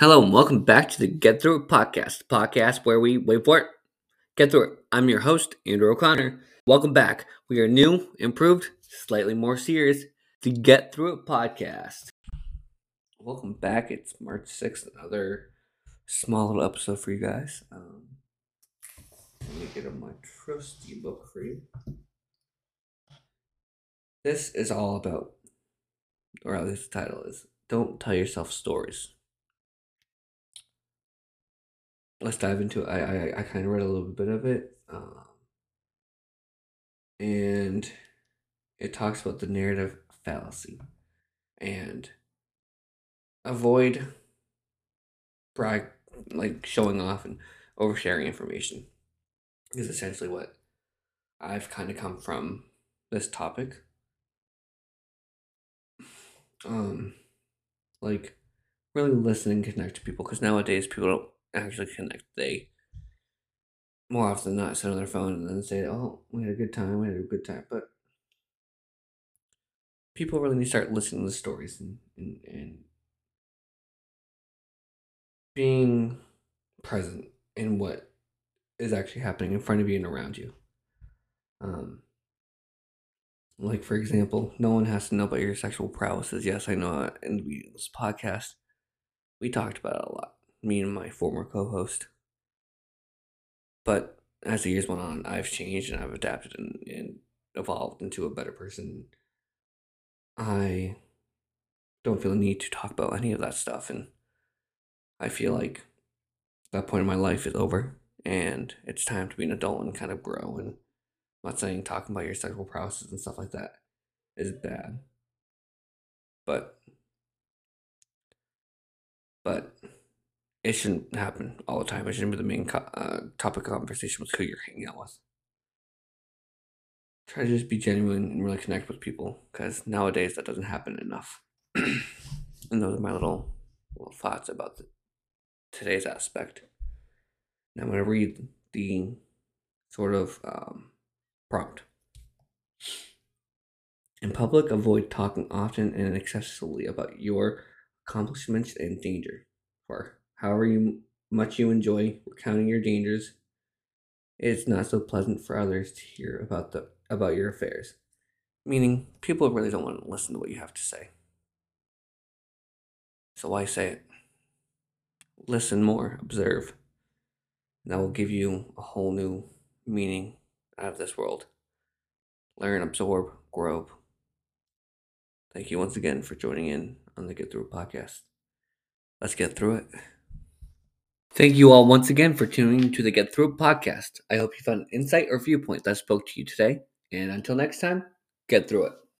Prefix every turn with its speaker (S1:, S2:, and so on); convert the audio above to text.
S1: Hello and welcome back to the Get Through It podcast, podcast where we wait for it, get through it. I'm your host, Andrew O'Connor. Welcome back. We are new, improved, slightly more serious. The Get Through It podcast. Welcome back. It's March 6th, another small little episode for you guys. Um, let me get on my trusty book for you. This is all about, or at least the title is, Don't Tell Yourself Stories let's dive into it. I I, I kind of read a little bit of it, um, and it talks about the narrative fallacy and avoid brag like showing off and oversharing information is essentially what I've kind of come from this topic. Um, like really listen and connect to people because nowadays people don't actually connect. They more often than not sit on their phone and then say, "Oh, we had a good time. We had a good time." But people really need to start listening to the stories and and, and being present in what is actually happening in front of you and around you. Um, like for example, no one has to know about your sexual prowesses. Yes, I know in this podcast we talked about it a lot me and my former co-host. But as the years went on, I've changed and I've adapted and, and evolved into a better person. I don't feel the need to talk about any of that stuff, and I feel like that point in my life is over, and it's time to be an adult and kind of grow. And I'm not saying talking about your sexual prowess and stuff like that is bad, but it shouldn't happen all the time. It shouldn't be the main co- uh, topic of conversation with who you're hanging out with. Try to just be genuine and really connect with people because nowadays that doesn't happen enough. and those are my little, little thoughts about the, today's aspect. Now I'm going to read the sort of um, prompt. In public, avoid talking often and excessively about your accomplishments and danger. For however you, much you enjoy recounting your dangers, it's not so pleasant for others to hear about the about your affairs. Meaning, people really don't want to listen to what you have to say. So why say it? Listen more, observe. That will give you a whole new meaning out of this world. Learn, absorb, grow. Thank you once again for joining in on the Get Through podcast. Let's get through it. Thank you all once again for tuning to the Get Through podcast. I hope you found an insight or viewpoint that spoke to you today. And until next time, get through it.